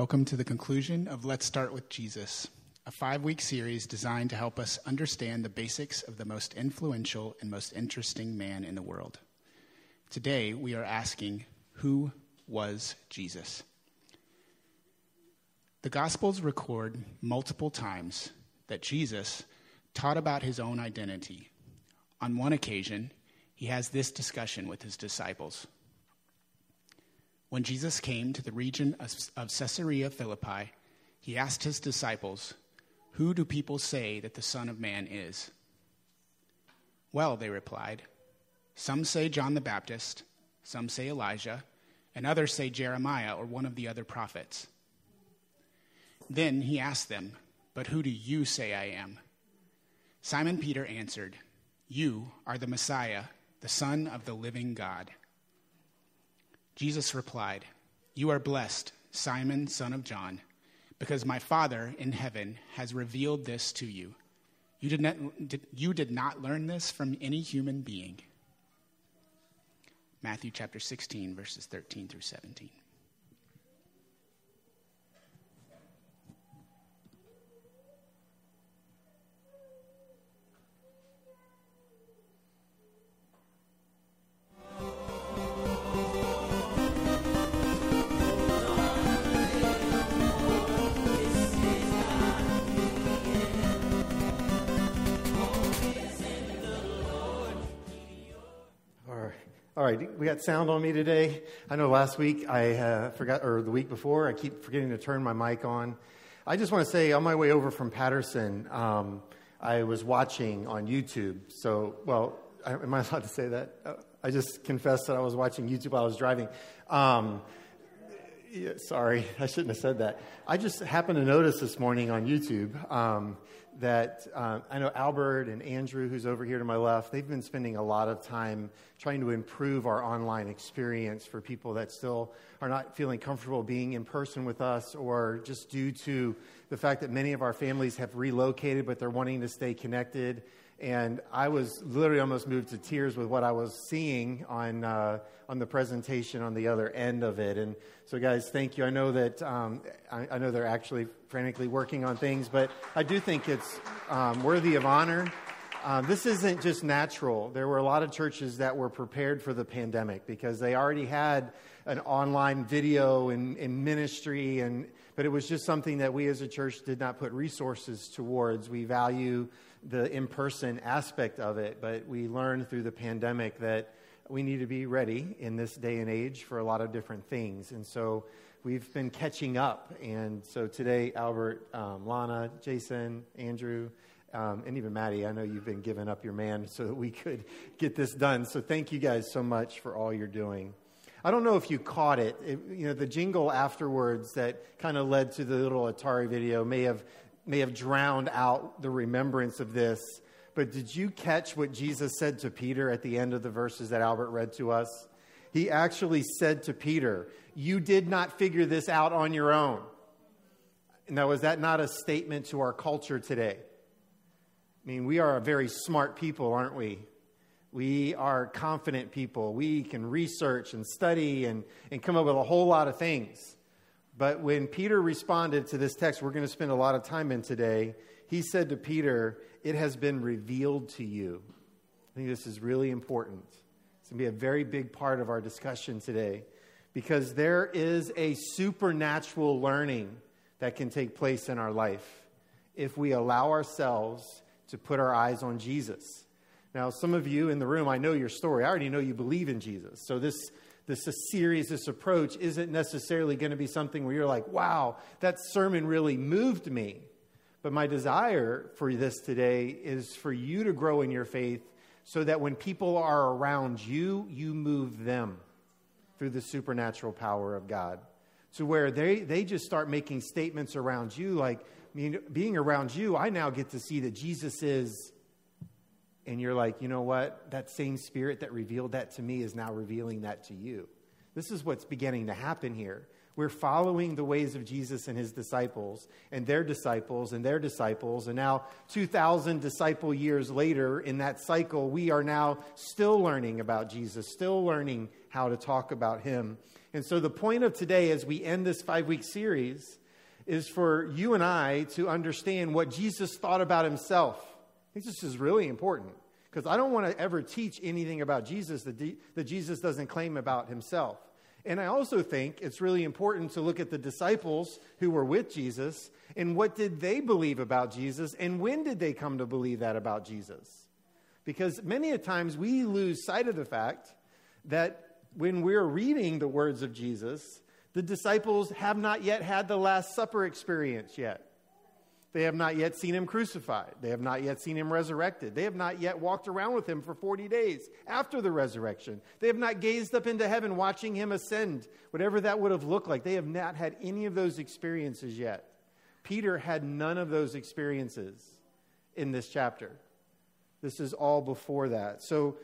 Welcome to the conclusion of Let's Start with Jesus, a five week series designed to help us understand the basics of the most influential and most interesting man in the world. Today, we are asking, Who was Jesus? The Gospels record multiple times that Jesus taught about his own identity. On one occasion, he has this discussion with his disciples. When Jesus came to the region of Caesarea Philippi, he asked his disciples, Who do people say that the Son of Man is? Well, they replied, Some say John the Baptist, some say Elijah, and others say Jeremiah or one of the other prophets. Then he asked them, But who do you say I am? Simon Peter answered, You are the Messiah, the Son of the living God. Jesus replied, You are blessed, Simon, son of John, because my Father in heaven has revealed this to you. You did not, you did not learn this from any human being. Matthew chapter 16, verses 13 through 17. All right, we got sound on me today. I know last week I uh, forgot, or the week before, I keep forgetting to turn my mic on. I just want to say, on my way over from Patterson, um, I was watching on YouTube. So, well, am I allowed to say that? Uh, I just confessed that I was watching YouTube while I was driving. Um, yeah, sorry, I shouldn't have said that. I just happened to notice this morning on YouTube um, that uh, I know Albert and Andrew, who's over here to my left, they've been spending a lot of time trying to improve our online experience for people that still are not feeling comfortable being in person with us, or just due to the fact that many of our families have relocated, but they're wanting to stay connected. And I was literally almost moved to tears with what I was seeing on, uh, on the presentation on the other end of it. And so, guys, thank you. I know that um, I, I, know they're actually frantically working on things, but I do think it's um, worthy of honor. Um, this isn't just natural. There were a lot of churches that were prepared for the pandemic because they already had an online video and, and ministry, and but it was just something that we as a church did not put resources towards. We value the in person aspect of it, but we learned through the pandemic that we need to be ready in this day and age for a lot of different things. And so we've been catching up. And so today, Albert, um, Lana, Jason, Andrew, um, and even Maddie, I know you've been giving up your man so that we could get this done. So thank you guys so much for all you're doing. I don't know if you caught it. it you know, the jingle afterwards that kind of led to the little Atari video may have may have drowned out the remembrance of this. But did you catch what Jesus said to Peter at the end of the verses that Albert read to us? He actually said to Peter, You did not figure this out on your own. Now, is that not a statement to our culture today? I mean, we are a very smart people, aren't we? We are confident people. We can research and study and, and come up with a whole lot of things. But when Peter responded to this text, we're going to spend a lot of time in today, he said to Peter, It has been revealed to you. I think this is really important. It's going to be a very big part of our discussion today because there is a supernatural learning that can take place in our life if we allow ourselves to put our eyes on Jesus. Now, some of you in the room, I know your story. I already know you believe in Jesus. So, this this series, this approach isn't necessarily going to be something where you're like, wow, that sermon really moved me. But my desire for this today is for you to grow in your faith so that when people are around you, you move them through the supernatural power of God. To where they, they just start making statements around you like, I mean, being around you, I now get to see that Jesus is and you're like, you know what? That same spirit that revealed that to me is now revealing that to you. This is what's beginning to happen here. We're following the ways of Jesus and his disciples, and their disciples, and their disciples. And now, 2,000 disciple years later, in that cycle, we are now still learning about Jesus, still learning how to talk about him. And so, the point of today, as we end this five week series, is for you and I to understand what Jesus thought about himself. Think this is really important because I don't want to ever teach anything about Jesus that, that Jesus doesn't claim about himself. And I also think it's really important to look at the disciples who were with Jesus and what did they believe about Jesus and when did they come to believe that about Jesus? Because many a times we lose sight of the fact that when we're reading the words of Jesus, the disciples have not yet had the Last Supper experience yet. They have not yet seen him crucified. They have not yet seen him resurrected. They have not yet walked around with him for 40 days after the resurrection. They have not gazed up into heaven watching him ascend, whatever that would have looked like. They have not had any of those experiences yet. Peter had none of those experiences in this chapter. This is all before that. So,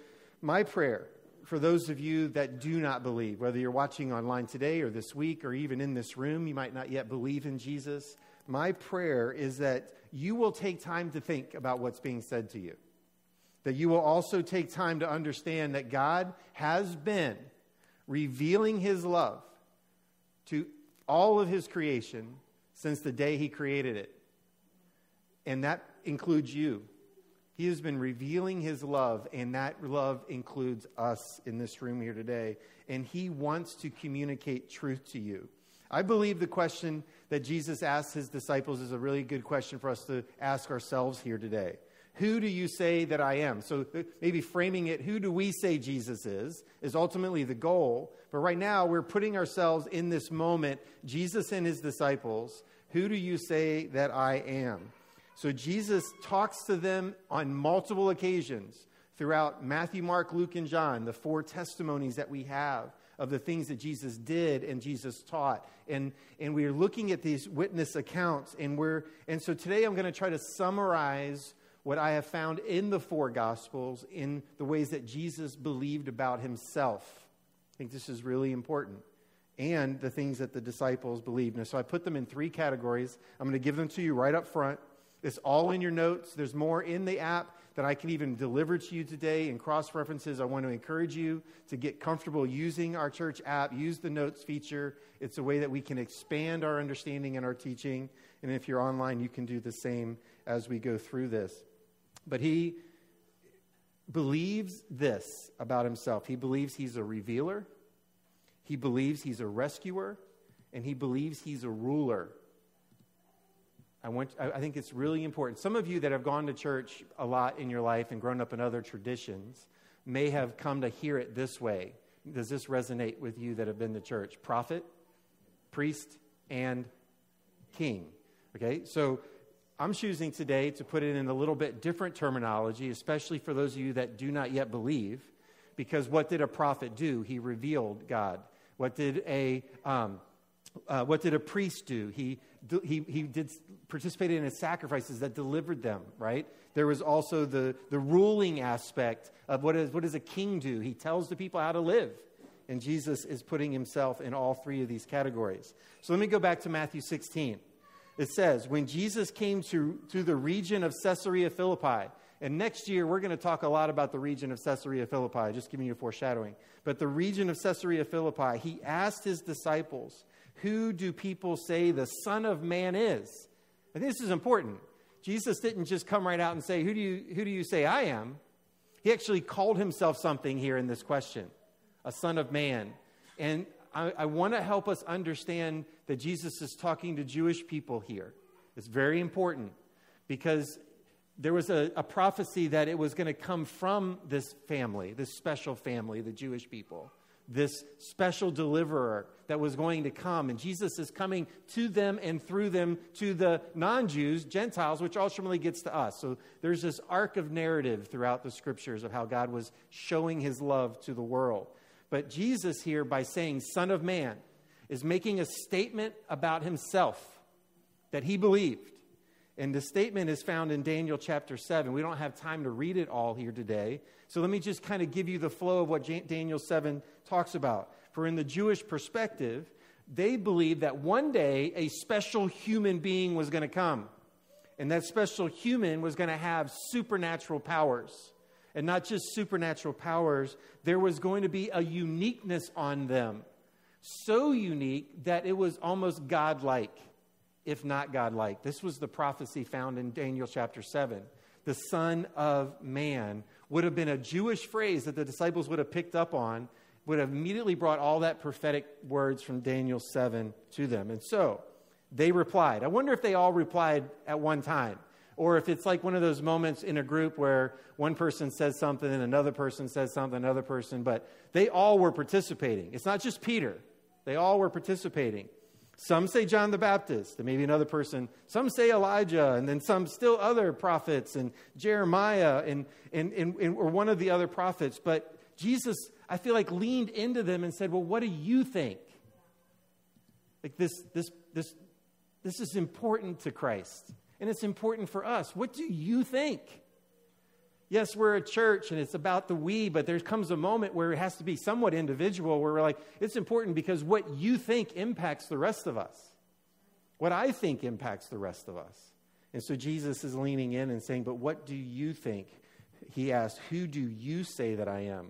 my prayer for those of you that do not believe, whether you're watching online today or this week or even in this room, you might not yet believe in Jesus. My prayer is that you will take time to think about what's being said to you. That you will also take time to understand that God has been revealing his love to all of his creation since the day he created it. And that includes you. He has been revealing his love, and that love includes us in this room here today. And he wants to communicate truth to you. I believe the question that Jesus asked his disciples is a really good question for us to ask ourselves here today. Who do you say that I am? So maybe framing it, who do we say Jesus is, is ultimately the goal. But right now, we're putting ourselves in this moment, Jesus and his disciples. Who do you say that I am? So Jesus talks to them on multiple occasions throughout Matthew, Mark, Luke, and John, the four testimonies that we have of the things that Jesus did and Jesus taught. And, and we're looking at these witness accounts. And, we're, and so today I'm going to try to summarize what I have found in the four Gospels in the ways that Jesus believed about himself. I think this is really important. And the things that the disciples believed. And so I put them in three categories. I'm going to give them to you right up front. It's all in your notes. There's more in the app that I can even deliver to you today in cross references. I want to encourage you to get comfortable using our church app, use the notes feature. It's a way that we can expand our understanding and our teaching. And if you're online, you can do the same as we go through this. But he believes this about himself he believes he's a revealer, he believes he's a rescuer, and he believes he's a ruler. I, want, I think it's really important. Some of you that have gone to church a lot in your life and grown up in other traditions may have come to hear it this way. Does this resonate with you that have been to church? Prophet, priest, and king. Okay, so I'm choosing today to put it in a little bit different terminology, especially for those of you that do not yet believe, because what did a prophet do? He revealed God. What did a um, uh, what did a priest do? He he, he did participated in his sacrifices that delivered them, right? There was also the, the ruling aspect of what, is, what does a king do? He tells the people how to live. And Jesus is putting himself in all three of these categories. So let me go back to Matthew 16. It says, When Jesus came to, to the region of Caesarea Philippi, and next year we're going to talk a lot about the region of Caesarea Philippi, just giving you a foreshadowing. But the region of Caesarea Philippi, he asked his disciples, Who do people say the Son of Man is? And this is important. Jesus didn't just come right out and say, Who do you, who do you say I am? He actually called himself something here in this question a son of man. And I, I want to help us understand that Jesus is talking to Jewish people here. It's very important because there was a, a prophecy that it was going to come from this family, this special family, the Jewish people this special deliverer that was going to come. And Jesus is coming to them and through them to the non Jews, Gentiles, which ultimately gets to us. So there's this arc of narrative throughout the scriptures of how God was showing his love to the world. But Jesus, here, by saying Son of Man, is making a statement about himself that he believed. And the statement is found in Daniel chapter 7. We don't have time to read it all here today. So let me just kind of give you the flow of what Daniel 7 talks about. For in the Jewish perspective, they believed that one day a special human being was going to come. And that special human was going to have supernatural powers. and not just supernatural powers, there was going to be a uniqueness on them. So unique that it was almost godlike, if not godlike. This was the prophecy found in Daniel chapter 7. The Son of Man would have been a Jewish phrase that the disciples would have picked up on, would have immediately brought all that prophetic words from Daniel 7 to them. And so they replied. I wonder if they all replied at one time. Or if it's like one of those moments in a group where one person says something and another person says something, another person, but they all were participating. It's not just Peter, they all were participating. Some say John the Baptist, and maybe another person. Some say Elijah, and then some still other prophets, and Jeremiah, and, and, and, and, or one of the other prophets. But Jesus, I feel like, leaned into them and said, Well, what do you think? Like this, this, this, this is important to Christ, and it's important for us. What do you think? Yes, we're a church and it's about the we, but there comes a moment where it has to be somewhat individual where we're like, it's important because what you think impacts the rest of us. What I think impacts the rest of us. And so Jesus is leaning in and saying, But what do you think? He asked, Who do you say that I am?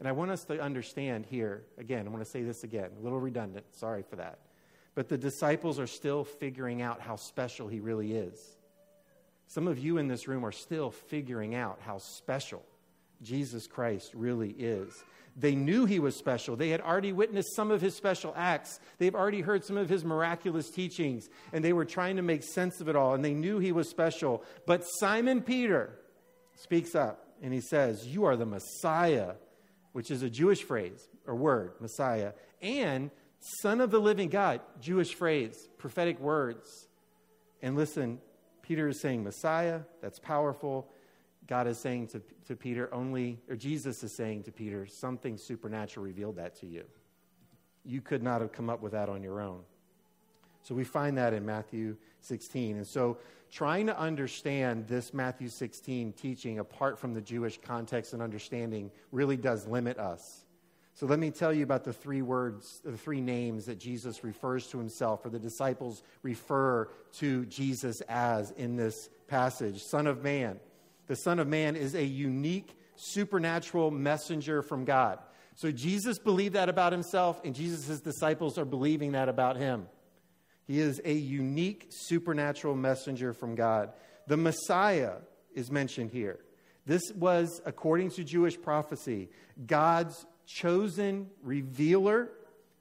And I want us to understand here, again, I want to say this again, a little redundant, sorry for that. But the disciples are still figuring out how special he really is. Some of you in this room are still figuring out how special Jesus Christ really is. They knew he was special. They had already witnessed some of his special acts. They've already heard some of his miraculous teachings, and they were trying to make sense of it all, and they knew he was special. But Simon Peter speaks up, and he says, You are the Messiah, which is a Jewish phrase or word, Messiah, and Son of the living God, Jewish phrase, prophetic words. And listen, Peter is saying Messiah, that's powerful. God is saying to, to Peter only, or Jesus is saying to Peter, something supernatural revealed that to you. You could not have come up with that on your own. So we find that in Matthew 16. And so trying to understand this Matthew 16 teaching apart from the Jewish context and understanding really does limit us. So let me tell you about the three words, the three names that Jesus refers to himself, or the disciples refer to Jesus as in this passage Son of Man. The Son of Man is a unique supernatural messenger from God. So Jesus believed that about himself, and Jesus' disciples are believing that about him. He is a unique supernatural messenger from God. The Messiah is mentioned here. This was, according to Jewish prophecy, God's chosen revealer,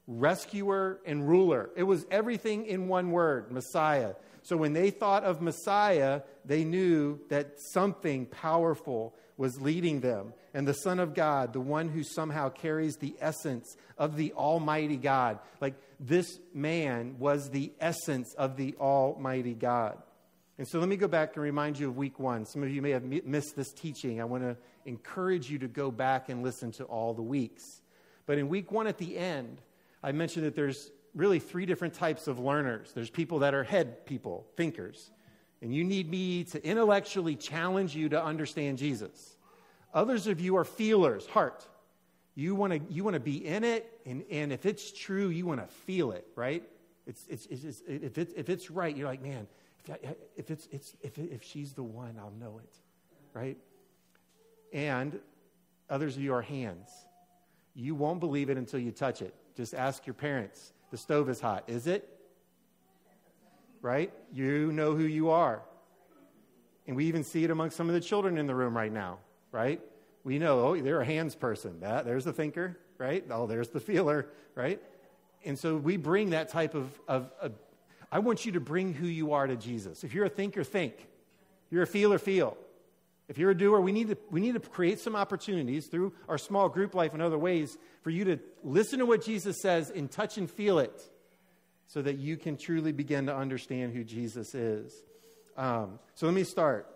rescuer, and ruler. It was everything in one word Messiah. So when they thought of Messiah, they knew that something powerful was leading them. And the Son of God, the one who somehow carries the essence of the Almighty God. Like this man was the essence of the Almighty God. And so let me go back and remind you of week one. Some of you may have missed this teaching. I want to encourage you to go back and listen to all the weeks. But in week one at the end, I mentioned that there's really three different types of learners there's people that are head people, thinkers, and you need me to intellectually challenge you to understand Jesus. Others of you are feelers, heart. You want to you want to be in it, and, and if it's true, you want to feel it, right? It's, it's, it's, if, it's, if it's right, you're like, man, if, it's, it's, if, if she's the one, I'll know it, right? And others of you are hands. You won't believe it until you touch it. Just ask your parents. The stove is hot. Is it? Right? You know who you are. And we even see it among some of the children in the room right now, right? We know, oh, they're a hands person. That, there's the thinker, right? Oh, there's the feeler, right? And so we bring that type of, of, of I want you to bring who you are to Jesus. If you're a thinker, think. If you're a feeler, feel. If you're a doer, we need, to, we need to create some opportunities through our small group life and other ways for you to listen to what Jesus says and touch and feel it so that you can truly begin to understand who Jesus is. Um, so let me start.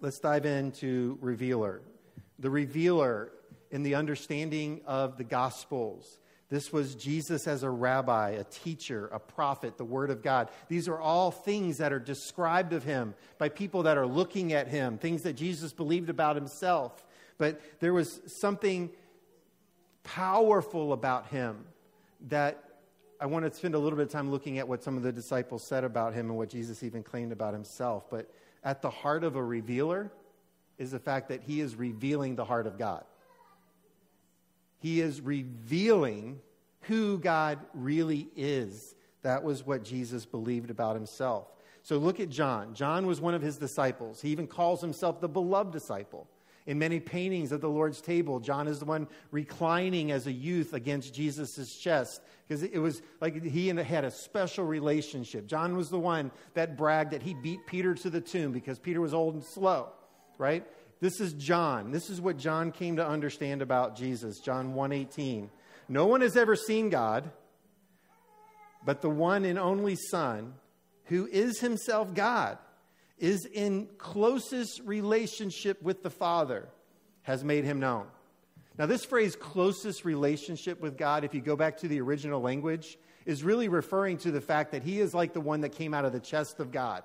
Let's dive into Revealer. The Revealer in the understanding of the Gospels this was Jesus as a rabbi, a teacher, a prophet, the Word of God. These are all things that are described of him by people that are looking at him, things that Jesus believed about himself. But there was something powerful about him that I want to spend a little bit of time looking at what some of the disciples said about him and what Jesus even claimed about himself. But at the heart of a revealer is the fact that he is revealing the heart of God. He is revealing who God really is. That was what Jesus believed about himself. So look at John. John was one of his disciples. He even calls himself the beloved disciple. In many paintings of the Lord's table, John is the one reclining as a youth against Jesus' chest because it was like he and had a special relationship. John was the one that bragged that he beat Peter to the tomb because Peter was old and slow, right? This is John. This is what John came to understand about Jesus. John 1:18. No one has ever seen God, but the one and only Son, who is himself God is in closest relationship with the Father, has made him known. Now, this phrase, closest relationship with God, if you go back to the original language, is really referring to the fact that he is like the one that came out of the chest of God.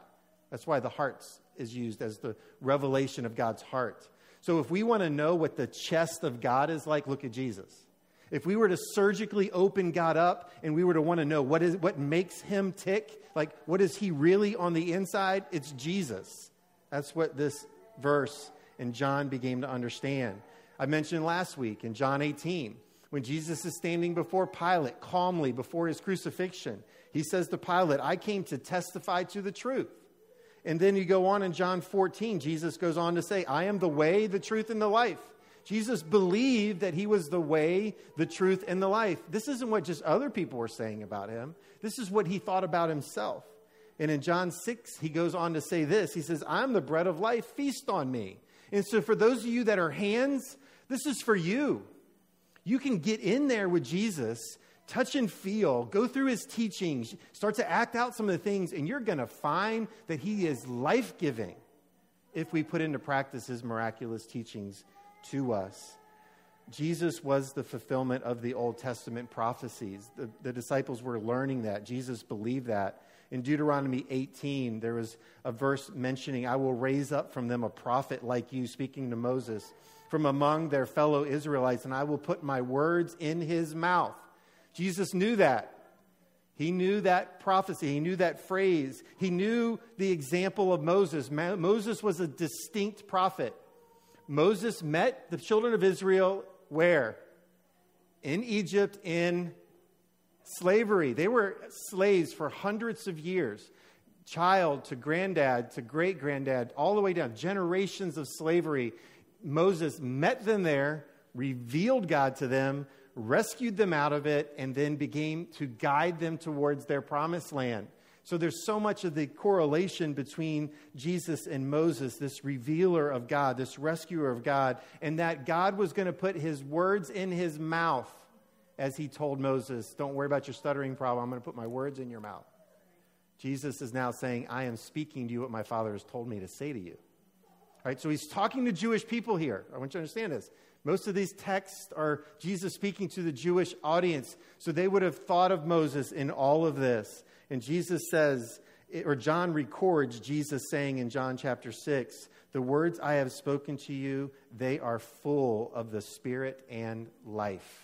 That's why the heart is used as the revelation of God's heart. So, if we want to know what the chest of God is like, look at Jesus. If we were to surgically open God up and we were to want to know what, is, what makes him tick, like what is he really on the inside, it's Jesus. That's what this verse in John began to understand. I mentioned last week in John 18, when Jesus is standing before Pilate calmly before his crucifixion, he says to Pilate, I came to testify to the truth. And then you go on in John 14, Jesus goes on to say, I am the way, the truth, and the life. Jesus believed that he was the way, the truth, and the life. This isn't what just other people were saying about him. This is what he thought about himself. And in John 6, he goes on to say this He says, I'm the bread of life, feast on me. And so, for those of you that are hands, this is for you. You can get in there with Jesus, touch and feel, go through his teachings, start to act out some of the things, and you're going to find that he is life giving if we put into practice his miraculous teachings to us. Jesus was the fulfillment of the Old Testament prophecies. The, the, disciples were learning that. Jesus believed that. In Deuteronomy 18, there was a verse mentioning, I will raise up from them a prophet like you, speaking to Moses, from among their fellow Israelites, and I will put my words in his mouth. Jesus knew that. He knew that prophecy. He knew that phrase. He knew the example of Moses. Moses was a distinct prophet. Moses met the children of Israel where? In Egypt, in slavery. They were slaves for hundreds of years. Child to granddad to great granddad, all the way down, generations of slavery. Moses met them there, revealed God to them, rescued them out of it, and then began to guide them towards their promised land. So there's so much of the correlation between Jesus and Moses, this revealer of God, this rescuer of God, and that God was going to put his words in his mouth as he told Moses, Don't worry about your stuttering problem. I'm going to put my words in your mouth. Jesus is now saying, I am speaking to you what my Father has told me to say to you. All right, so he's talking to Jewish people here. I want you to understand this. Most of these texts are Jesus speaking to the Jewish audience. So they would have thought of Moses in all of this. And Jesus says, or John records Jesus saying in John chapter 6, The words I have spoken to you, they are full of the Spirit and life.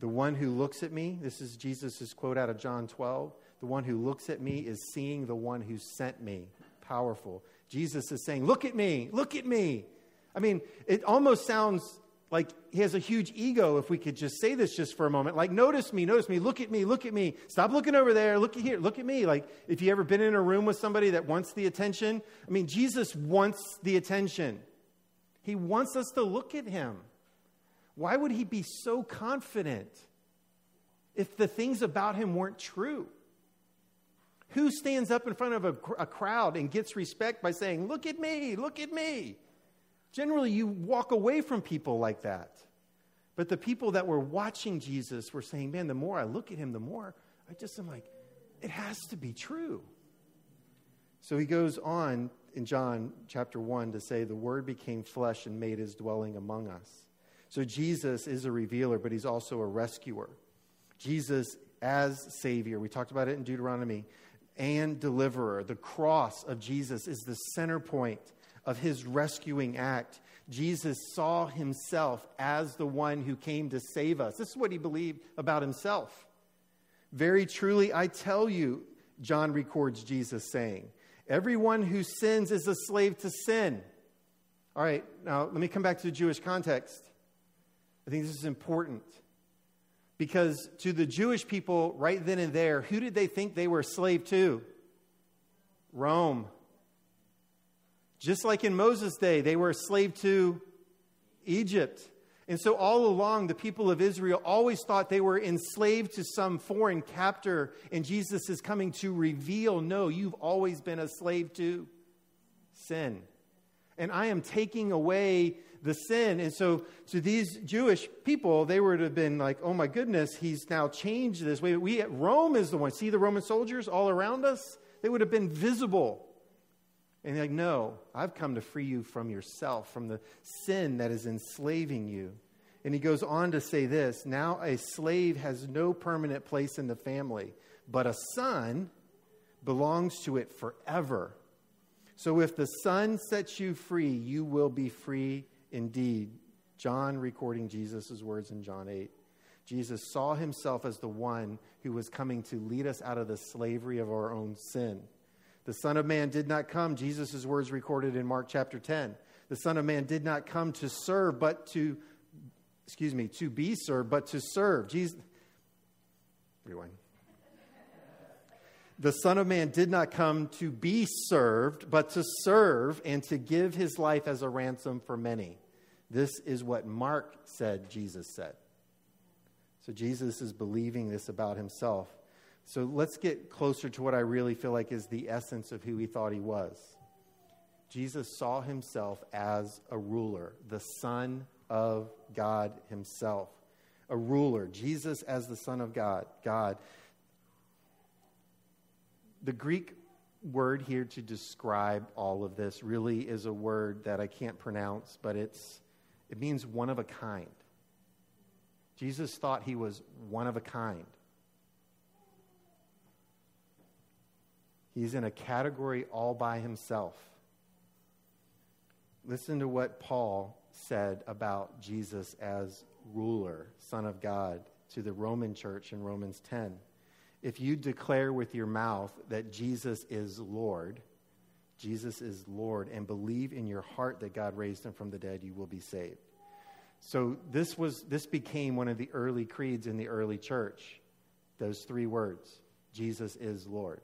The one who looks at me, this is Jesus' quote out of John 12, the one who looks at me is seeing the one who sent me. Powerful. Jesus is saying, Look at me, look at me. I mean, it almost sounds like he has a huge ego if we could just say this just for a moment. Like notice me notice me look at me look at me. Stop looking over there look at here look at me. Like if you ever been in a room with somebody that wants the attention i mean jesus wants the attention. He wants us to look at him. Why would he be so confident if the things about him weren't true? Who stands up in front of a, a crowd and gets respect by saying look at me look at me Generally, you walk away from people like that. But the people that were watching Jesus were saying, man, the more I look at him, the more I just am like, it has to be true. So he goes on in John chapter 1 to say, the word became flesh and made his dwelling among us. So Jesus is a revealer, but he's also a rescuer. Jesus as Savior, we talked about it in Deuteronomy, and deliverer. The cross of Jesus is the center point of his rescuing act. Jesus saw himself as the one who came to save us. This is what he believed about himself. Very truly, I tell you, John records Jesus saying, Everyone who sins is a slave to sin. All right, now let me come back to the Jewish context. I think this is important. Because to the Jewish people right then and there, who did they think they were slave to? Rome. Just like in Moses' day, they were a slave to Egypt. And so, all along, the people of Israel always thought they were enslaved to some foreign captor, and Jesus is coming to reveal no, you've always been a slave to sin. And I am taking away the sin. And so, to these Jewish people, they would have been like, oh my goodness, he's now changed this way. We, Rome is the one. See the Roman soldiers all around us? They would have been visible. And like, no, I've come to free you from yourself, from the sin that is enslaving you. And he goes on to say this now a slave has no permanent place in the family, but a son belongs to it forever. So if the son sets you free, you will be free indeed. John recording Jesus' words in John 8. Jesus saw himself as the one who was coming to lead us out of the slavery of our own sin. The Son of Man did not come, Jesus' words recorded in Mark chapter 10. The Son of Man did not come to serve, but to, excuse me, to be served, but to serve. Jesus, rewind. The Son of Man did not come to be served, but to serve and to give his life as a ransom for many. This is what Mark said Jesus said. So Jesus is believing this about himself. So let's get closer to what I really feel like is the essence of who he thought he was. Jesus saw himself as a ruler, the Son of God himself. A ruler, Jesus as the Son of God. God. The Greek word here to describe all of this really is a word that I can't pronounce, but it's, it means one of a kind. Jesus thought he was one of a kind. He's in a category all by himself. Listen to what Paul said about Jesus as ruler, Son of God, to the Roman church in Romans 10. If you declare with your mouth that Jesus is Lord, Jesus is Lord, and believe in your heart that God raised him from the dead, you will be saved. So this was this became one of the early creeds in the early church. Those three words, Jesus is Lord.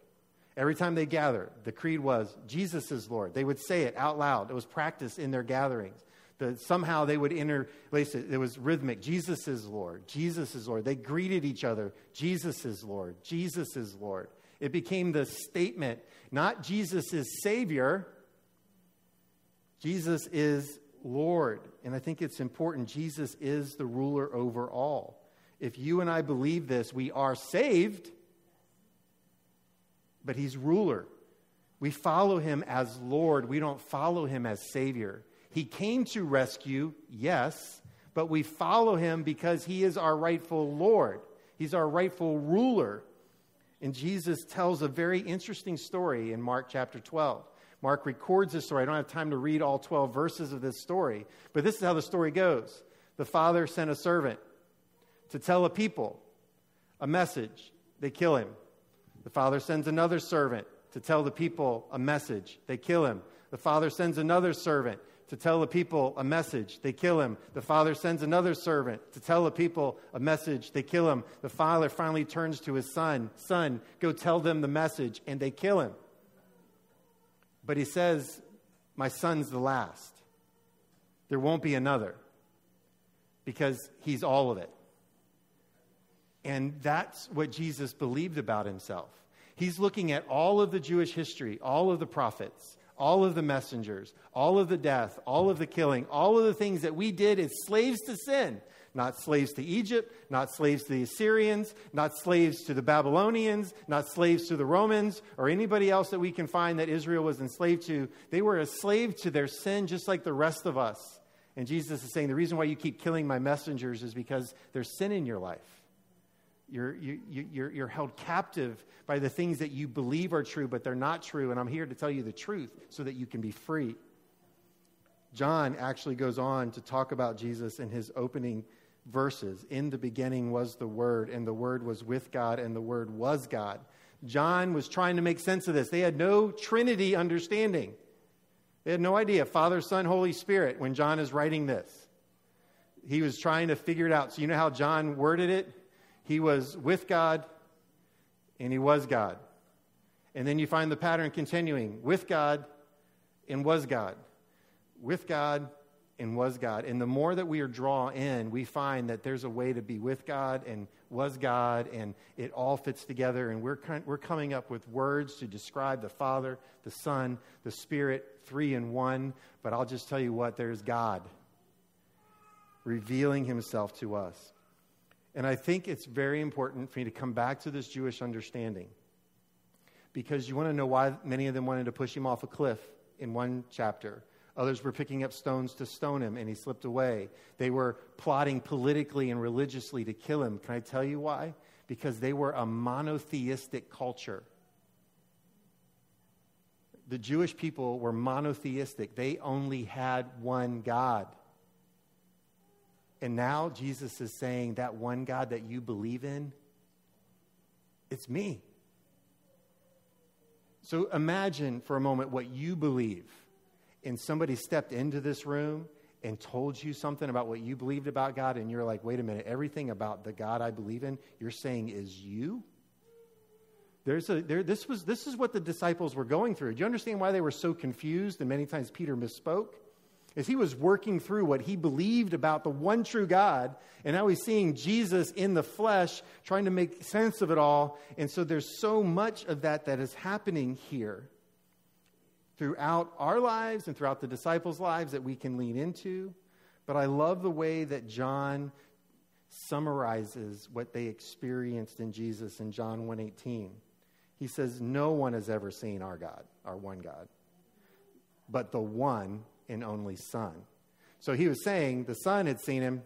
Every time they gather, the creed was, Jesus is Lord. They would say it out loud. It was practiced in their gatherings. The, somehow they would interlace it. It was rhythmic. Jesus is Lord. Jesus is Lord. They greeted each other. Jesus is Lord. Jesus is Lord. It became the statement, not Jesus is Savior, Jesus is Lord. And I think it's important. Jesus is the ruler over all. If you and I believe this, we are saved but he's ruler. We follow him as Lord, we don't follow him as Savior. He came to rescue, yes, but we follow him because he is our rightful Lord. He's our rightful ruler. And Jesus tells a very interesting story in Mark chapter 12. Mark records this story. I don't have time to read all 12 verses of this story, but this is how the story goes. The father sent a servant to tell a people a message. They kill him. The father sends another servant to tell the people a message. They kill him. The father sends another servant to tell the people a message. They kill him. The father sends another servant to tell the people a message. They kill him. The father finally turns to his son Son, go tell them the message, and they kill him. But he says, My son's the last. There won't be another because he's all of it. And that's what Jesus believed about himself. He's looking at all of the Jewish history, all of the prophets, all of the messengers, all of the death, all of the killing, all of the things that we did as slaves to sin. Not slaves to Egypt, not slaves to the Assyrians, not slaves to the Babylonians, not slaves to the Romans, or anybody else that we can find that Israel was enslaved to. They were a slave to their sin just like the rest of us. And Jesus is saying, The reason why you keep killing my messengers is because there's sin in your life. You're, you, you're, you're held captive by the things that you believe are true, but they're not true. And I'm here to tell you the truth so that you can be free. John actually goes on to talk about Jesus in his opening verses. In the beginning was the Word, and the Word was with God, and the Word was God. John was trying to make sense of this. They had no Trinity understanding. They had no idea. Father, Son, Holy Spirit, when John is writing this. He was trying to figure it out. So, you know how John worded it? He was with God and he was God. And then you find the pattern continuing with God and was God. With God and was God. And the more that we are drawn in, we find that there's a way to be with God and was God, and it all fits together. And we're, we're coming up with words to describe the Father, the Son, the Spirit, three in one. But I'll just tell you what, there's God revealing himself to us. And I think it's very important for me to come back to this Jewish understanding because you want to know why many of them wanted to push him off a cliff in one chapter. Others were picking up stones to stone him, and he slipped away. They were plotting politically and religiously to kill him. Can I tell you why? Because they were a monotheistic culture. The Jewish people were monotheistic, they only had one God. And now Jesus is saying that one God that you believe in, it's me. So imagine for a moment what you believe, and somebody stepped into this room and told you something about what you believed about God, and you're like, wait a minute, everything about the God I believe in, you're saying is you? There's a, there, this, was, this is what the disciples were going through. Do you understand why they were so confused and many times Peter misspoke? As he was working through what he believed about the one true God, and now he's seeing Jesus in the flesh, trying to make sense of it all. And so there's so much of that that is happening here throughout our lives and throughout the disciples' lives that we can lean into. But I love the way that John summarizes what they experienced in Jesus in John 1:18. He says, "No one has ever seen our God, our one God, but the one and only Son. So he was saying the Son had seen him.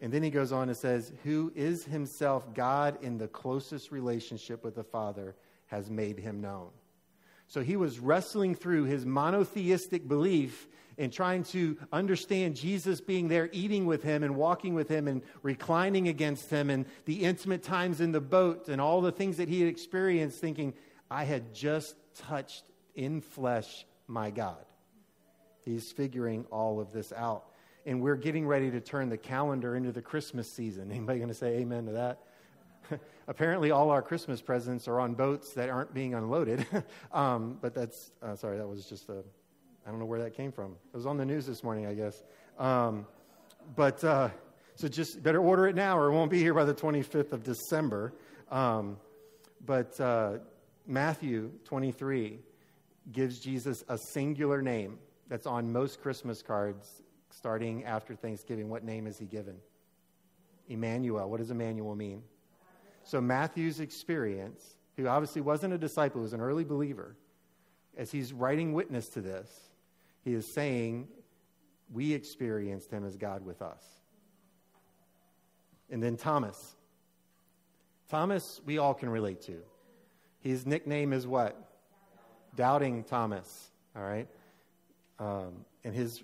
And then he goes on and says, Who is himself God in the closest relationship with the Father has made him known. So he was wrestling through his monotheistic belief and trying to understand Jesus being there, eating with him and walking with him and reclining against him and the intimate times in the boat and all the things that he had experienced, thinking, I had just touched in flesh my God. He's figuring all of this out. And we're getting ready to turn the calendar into the Christmas season. Anybody going to say amen to that? Apparently, all our Christmas presents are on boats that aren't being unloaded. um, but that's, uh, sorry, that was just a, I don't know where that came from. It was on the news this morning, I guess. Um, but, uh, so just better order it now or it won't be here by the 25th of December. Um, but uh, Matthew 23 gives Jesus a singular name that's on most Christmas cards starting after Thanksgiving. What name is he given? Emmanuel. What does Emmanuel mean? So, Matthew's experience, who obviously wasn't a disciple, was an early believer, as he's writing witness to this, he is saying, We experienced him as God with us. And then Thomas. Thomas, we all can relate to. His nickname is what? Doubting Thomas. All right? Um, and his,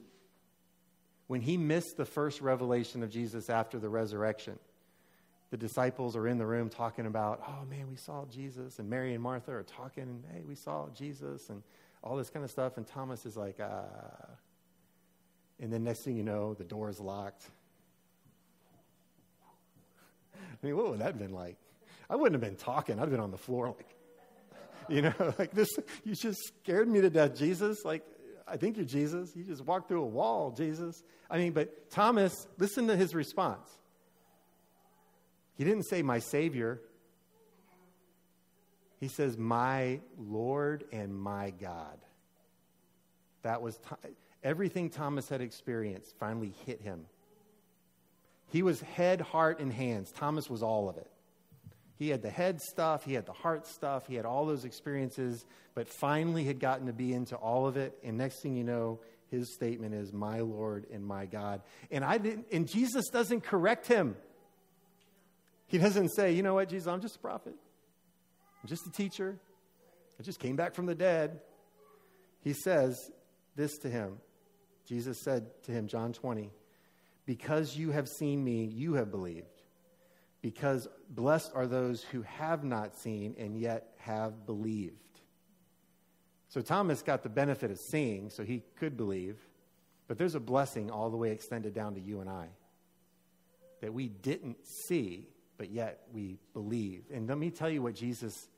when he missed the first revelation of Jesus after the resurrection, the disciples are in the room talking about, oh man, we saw Jesus. And Mary and Martha are talking, and hey, we saw Jesus, and all this kind of stuff. And Thomas is like, ah. And then next thing you know, the door is locked. I mean, what would that have been like? I wouldn't have been talking. I'd have been on the floor like, you know, like this. You just scared me to death, Jesus. Like, I think you're Jesus. You just walked through a wall, Jesus. I mean, but Thomas, listen to his response. He didn't say, My Savior. He says, My Lord and my God. That was everything Thomas had experienced finally hit him. He was head, heart, and hands. Thomas was all of it. He had the head stuff, he had the heart stuff, he had all those experiences, but finally had gotten to be into all of it. And next thing you know, his statement is, My Lord and my God. And, I didn't, and Jesus doesn't correct him. He doesn't say, You know what, Jesus, I'm just a prophet, I'm just a teacher, I just came back from the dead. He says this to him. Jesus said to him, John 20, Because you have seen me, you have believed because blessed are those who have not seen and yet have believed. So Thomas got the benefit of seeing, so he could believe. But there's a blessing all the way extended down to you and I that we didn't see, but yet we believe. And let me tell you what Jesus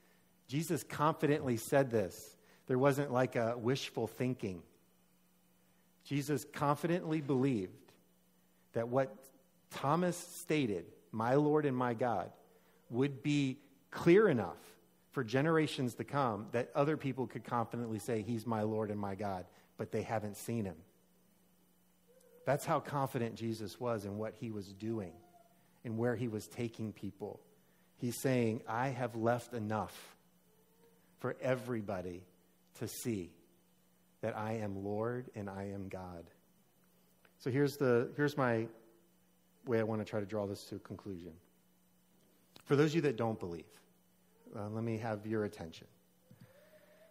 Jesus confidently said this. There wasn't like a wishful thinking. Jesus confidently believed that what Thomas stated, my Lord and my God, would be clear enough for generations to come that other people could confidently say, He's my Lord and my God, but they haven't seen him. That's how confident Jesus was in what he was doing and where he was taking people. He's saying, I have left enough for everybody to see that I am Lord and I am God. So here's, the, here's my way I want to try to draw this to a conclusion. For those of you that don't believe, uh, let me have your attention.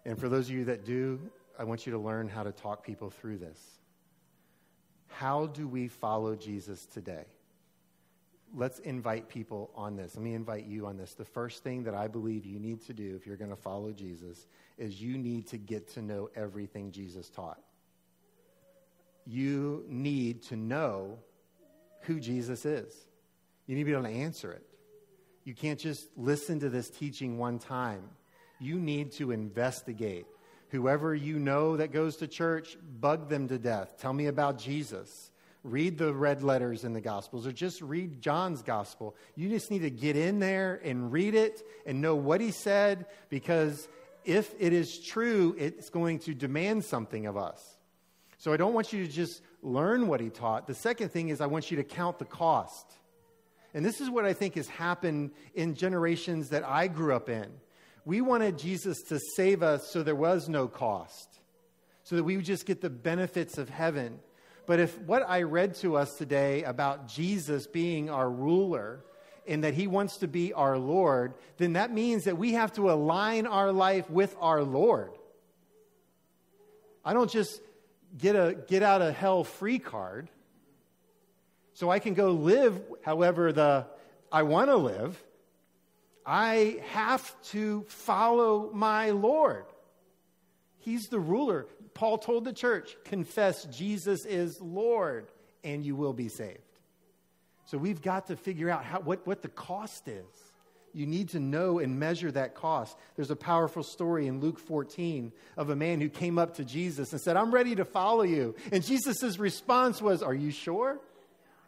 And for those of you that do, I want you to learn how to talk people through this. How do we follow Jesus today? Let's invite people on this. Let me invite you on this. The first thing that I believe you need to do if you're going to follow Jesus is you need to get to know everything Jesus taught. You need to know who Jesus is. You need to be able to answer it. You can't just listen to this teaching one time. You need to investigate. Whoever you know that goes to church, bug them to death. Tell me about Jesus. Read the red letters in the Gospels or just read John's Gospel. You just need to get in there and read it and know what he said because if it is true, it's going to demand something of us. So I don't want you to just learn what he taught. The second thing is, I want you to count the cost. And this is what I think has happened in generations that I grew up in. We wanted Jesus to save us so there was no cost, so that we would just get the benefits of heaven. But if what I read to us today about Jesus being our ruler and that he wants to be our Lord, then that means that we have to align our life with our Lord. I don't just get a get out of hell free card so I can go live however the I want to live. I have to follow my Lord. He's the ruler. Paul told the church, confess Jesus is Lord, and you will be saved. So we've got to figure out how, what, what the cost is. You need to know and measure that cost. There's a powerful story in Luke 14 of a man who came up to Jesus and said, I'm ready to follow you. And Jesus' response was, Are you sure?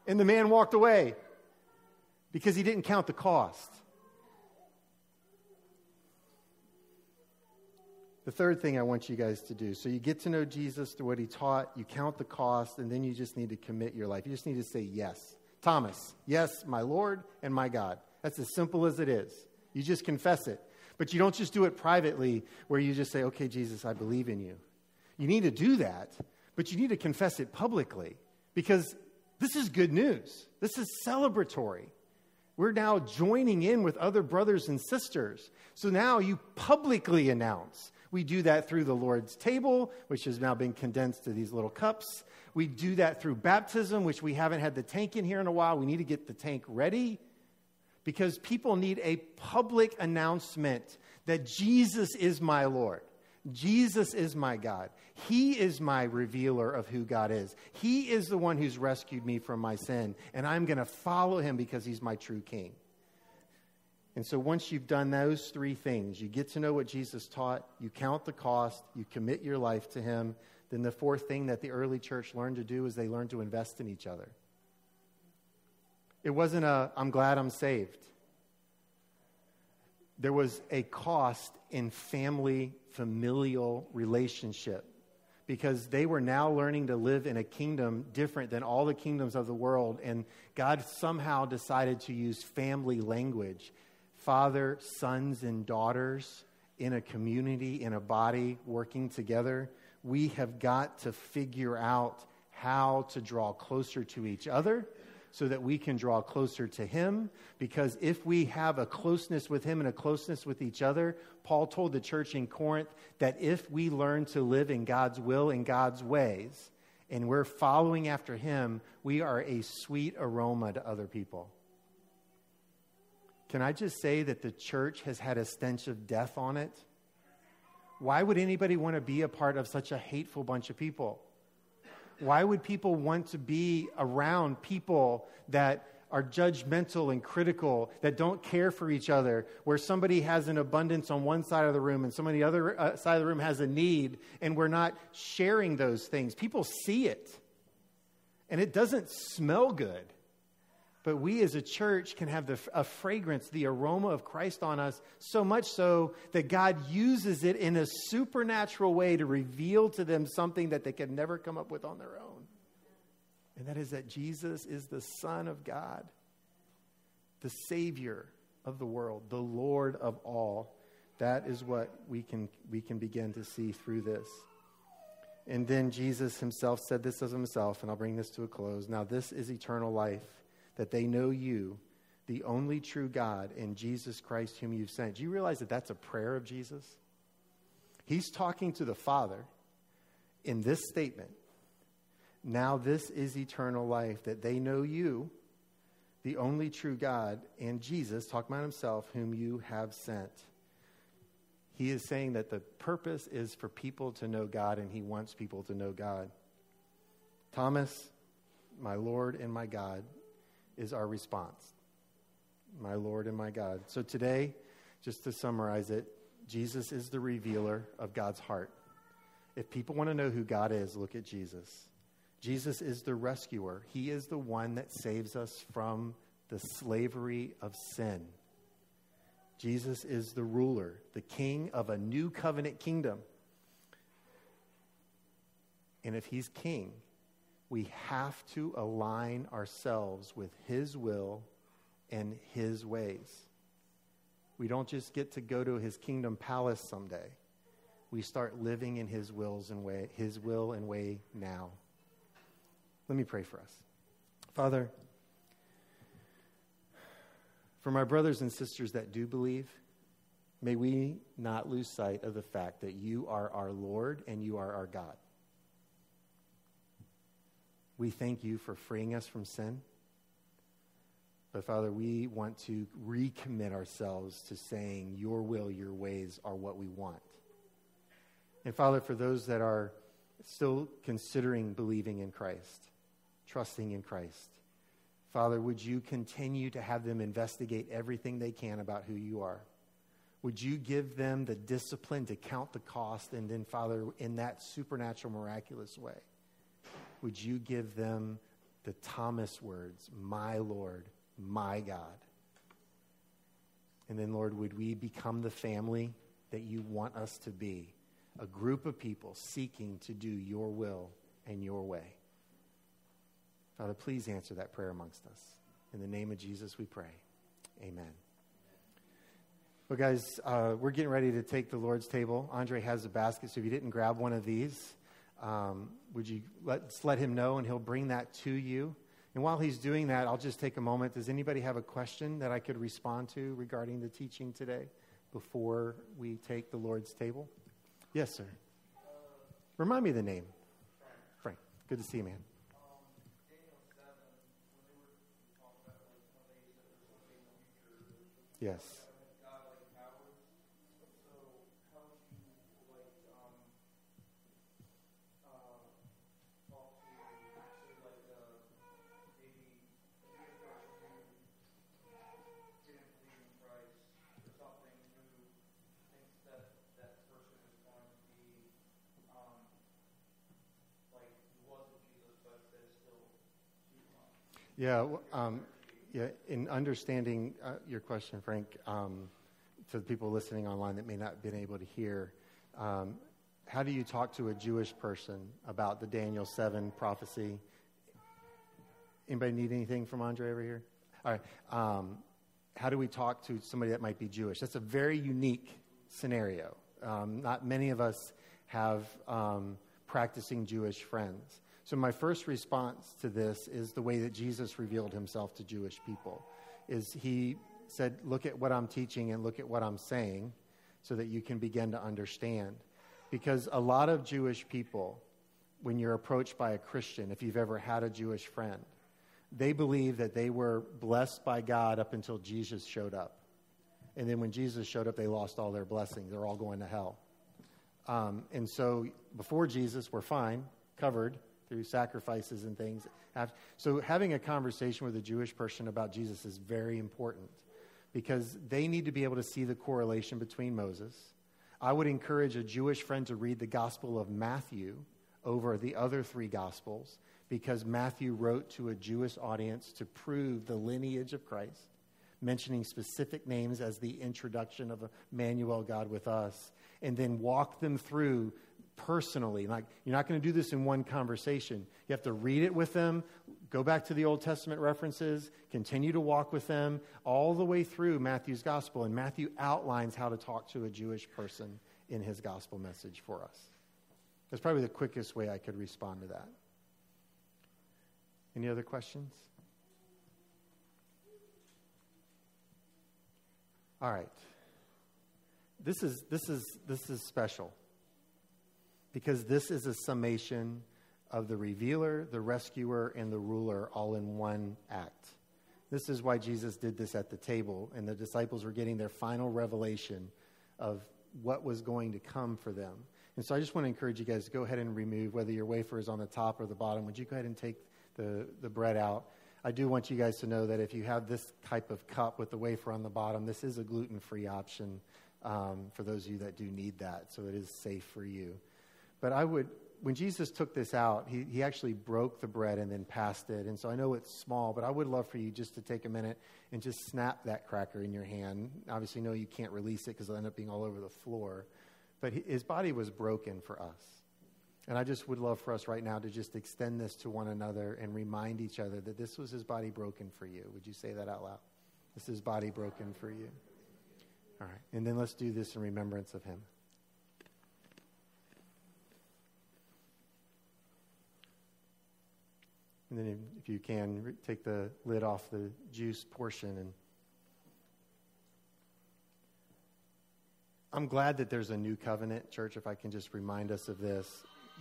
And the man walked away because he didn't count the cost. The third thing I want you guys to do so you get to know Jesus through what he taught, you count the cost, and then you just need to commit your life. You just need to say yes. Thomas, yes, my Lord and my God. That's as simple as it is. You just confess it. But you don't just do it privately where you just say, okay, Jesus, I believe in you. You need to do that, but you need to confess it publicly because this is good news. This is celebratory. We're now joining in with other brothers and sisters. So now you publicly announce. We do that through the Lord's table, which has now been condensed to these little cups. We do that through baptism, which we haven't had the tank in here in a while. We need to get the tank ready because people need a public announcement that Jesus is my Lord. Jesus is my God. He is my revealer of who God is. He is the one who's rescued me from my sin, and I'm going to follow him because he's my true king. And so once you've done those three things, you get to know what Jesus taught, you count the cost, you commit your life to him, then the fourth thing that the early church learned to do is they learned to invest in each other. It wasn't a, I'm glad I'm saved. There was a cost in family, familial relationship because they were now learning to live in a kingdom different than all the kingdoms of the world. And God somehow decided to use family language father, sons, and daughters in a community, in a body, working together. We have got to figure out how to draw closer to each other so that we can draw closer to Him. Because if we have a closeness with Him and a closeness with each other, Paul told the church in Corinth that if we learn to live in God's will and God's ways, and we're following after Him, we are a sweet aroma to other people. Can I just say that the church has had a stench of death on it? Why would anybody want to be a part of such a hateful bunch of people? Why would people want to be around people that are judgmental and critical, that don't care for each other, where somebody has an abundance on one side of the room and somebody on the other uh, side of the room has a need, and we're not sharing those things? People see it, and it doesn't smell good. But we as a church can have the, a fragrance, the aroma of Christ on us, so much so that God uses it in a supernatural way to reveal to them something that they could never come up with on their own. And that is that Jesus is the Son of God, the Savior of the world, the Lord of all. That is what we can, we can begin to see through this. And then Jesus himself said this of himself, and I'll bring this to a close. Now, this is eternal life that they know you, the only true God, and Jesus Christ, whom you've sent. Do you realize that that's a prayer of Jesus? He's talking to the Father in this statement. Now, this is eternal life, that they know you, the only true God, and Jesus, talking about himself, whom you have sent. He is saying that the purpose is for people to know God, and he wants people to know God. Thomas, my Lord and my God, is our response. My Lord and my God. So today, just to summarize it, Jesus is the revealer of God's heart. If people want to know who God is, look at Jesus. Jesus is the rescuer. He is the one that saves us from the slavery of sin. Jesus is the ruler, the king of a new covenant kingdom. And if he's king, we have to align ourselves with His will and His ways. We don't just get to go to His kingdom palace someday. We start living in His wills and way, His will and way now. Let me pray for us. Father, for my brothers and sisters that do believe, may we not lose sight of the fact that you are our Lord and you are our God. We thank you for freeing us from sin. But Father, we want to recommit ourselves to saying, Your will, your ways are what we want. And Father, for those that are still considering believing in Christ, trusting in Christ, Father, would you continue to have them investigate everything they can about who you are? Would you give them the discipline to count the cost and then, Father, in that supernatural, miraculous way? Would you give them the Thomas words, my Lord, my God? And then, Lord, would we become the family that you want us to be? A group of people seeking to do your will and your way. Father, please answer that prayer amongst us. In the name of Jesus, we pray. Amen. Well, guys, uh, we're getting ready to take the Lord's table. Andre has a basket, so if you didn't grab one of these, um, would you let, let him know and he'll bring that to you? And while he's doing that, I'll just take a moment. Does anybody have a question that I could respond to regarding the teaching today before we take the Lord's table? Yes, sir. Remind me the name. Frank. Good to see you, man. Yes. Yeah, um, yeah. In understanding uh, your question, Frank, um, to the people listening online that may not have been able to hear, um, how do you talk to a Jewish person about the Daniel seven prophecy? Anybody need anything from Andre over here? All right. Um, how do we talk to somebody that might be Jewish? That's a very unique scenario. Um, not many of us have um, practicing Jewish friends. So my first response to this is the way that Jesus revealed himself to Jewish people. Is he said, "Look at what I'm teaching and look at what I'm saying so that you can begin to understand." Because a lot of Jewish people when you're approached by a Christian, if you've ever had a Jewish friend, they believe that they were blessed by God up until Jesus showed up. And then when Jesus showed up, they lost all their blessings. They're all going to hell. Um, and so before Jesus, we're fine, covered through sacrifices and things. So having a conversation with a Jewish person about Jesus is very important because they need to be able to see the correlation between Moses. I would encourage a Jewish friend to read the Gospel of Matthew over the other three Gospels because Matthew wrote to a Jewish audience to prove the lineage of Christ, mentioning specific names as the introduction of Emmanuel, God with us, and then walk them through personally. Like, you're not going to do this in one conversation. You have to read it with them, go back to the Old Testament references, continue to walk with them all the way through Matthew's gospel. And Matthew outlines how to talk to a Jewish person in his gospel message for us. That's probably the quickest way I could respond to that. Any other questions? All right. This is, this is, this is special because this is a summation of the revealer, the rescuer, and the ruler all in one act. This is why Jesus did this at the table, and the disciples were getting their final revelation of what was going to come for them. And so I just want to encourage you guys to go ahead and remove, whether your wafer is on the top or the bottom, would you go ahead and take the, the bread out? I do want you guys to know that if you have this type of cup with the wafer on the bottom, this is a gluten free option um, for those of you that do need that, so it is safe for you. But I would, when Jesus took this out, he, he actually broke the bread and then passed it. And so I know it's small, but I would love for you just to take a minute and just snap that cracker in your hand. Obviously, no, you can't release it because it'll end up being all over the floor. But his body was broken for us. And I just would love for us right now to just extend this to one another and remind each other that this was his body broken for you. Would you say that out loud? This is body broken for you. All right. And then let's do this in remembrance of him. And then, if you can, take the lid off the juice portion. And I'm glad that there's a new covenant, church, if I can just remind us of this,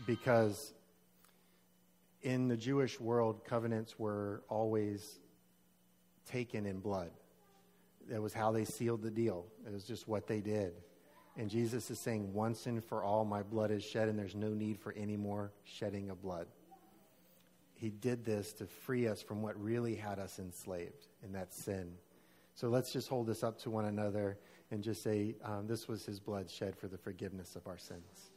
because in the Jewish world, covenants were always taken in blood. That was how they sealed the deal, it was just what they did. And Jesus is saying, once and for all, my blood is shed, and there's no need for any more shedding of blood. He did this to free us from what really had us enslaved, and that's sin. So let's just hold this up to one another and just say, um, This was his blood shed for the forgiveness of our sins.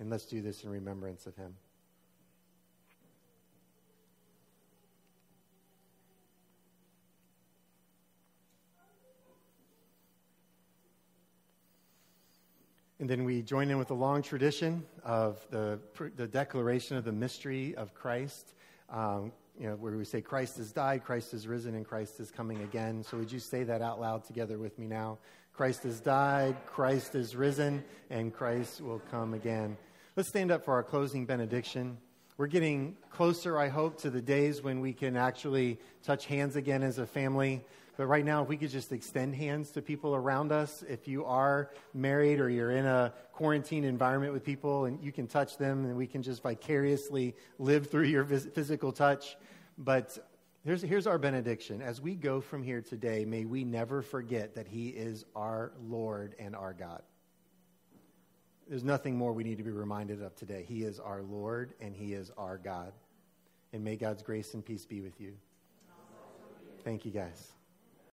And let's do this in remembrance of him. And then we join in with a long tradition of the, the declaration of the mystery of Christ, um, you know, where we say, Christ has died, Christ has risen, and Christ is coming again. So would you say that out loud together with me now? Christ has died, Christ is risen, and Christ will come again. Let's stand up for our closing benediction. We're getting closer, I hope, to the days when we can actually touch hands again as a family. But right now, if we could just extend hands to people around us, if you are married or you're in a quarantine environment with people and you can touch them and we can just vicariously live through your physical touch. But here's, here's our benediction. As we go from here today, may we never forget that He is our Lord and our God. There's nothing more we need to be reminded of today. He is our Lord and He is our God. And may God's grace and peace be with you. Thank you, guys.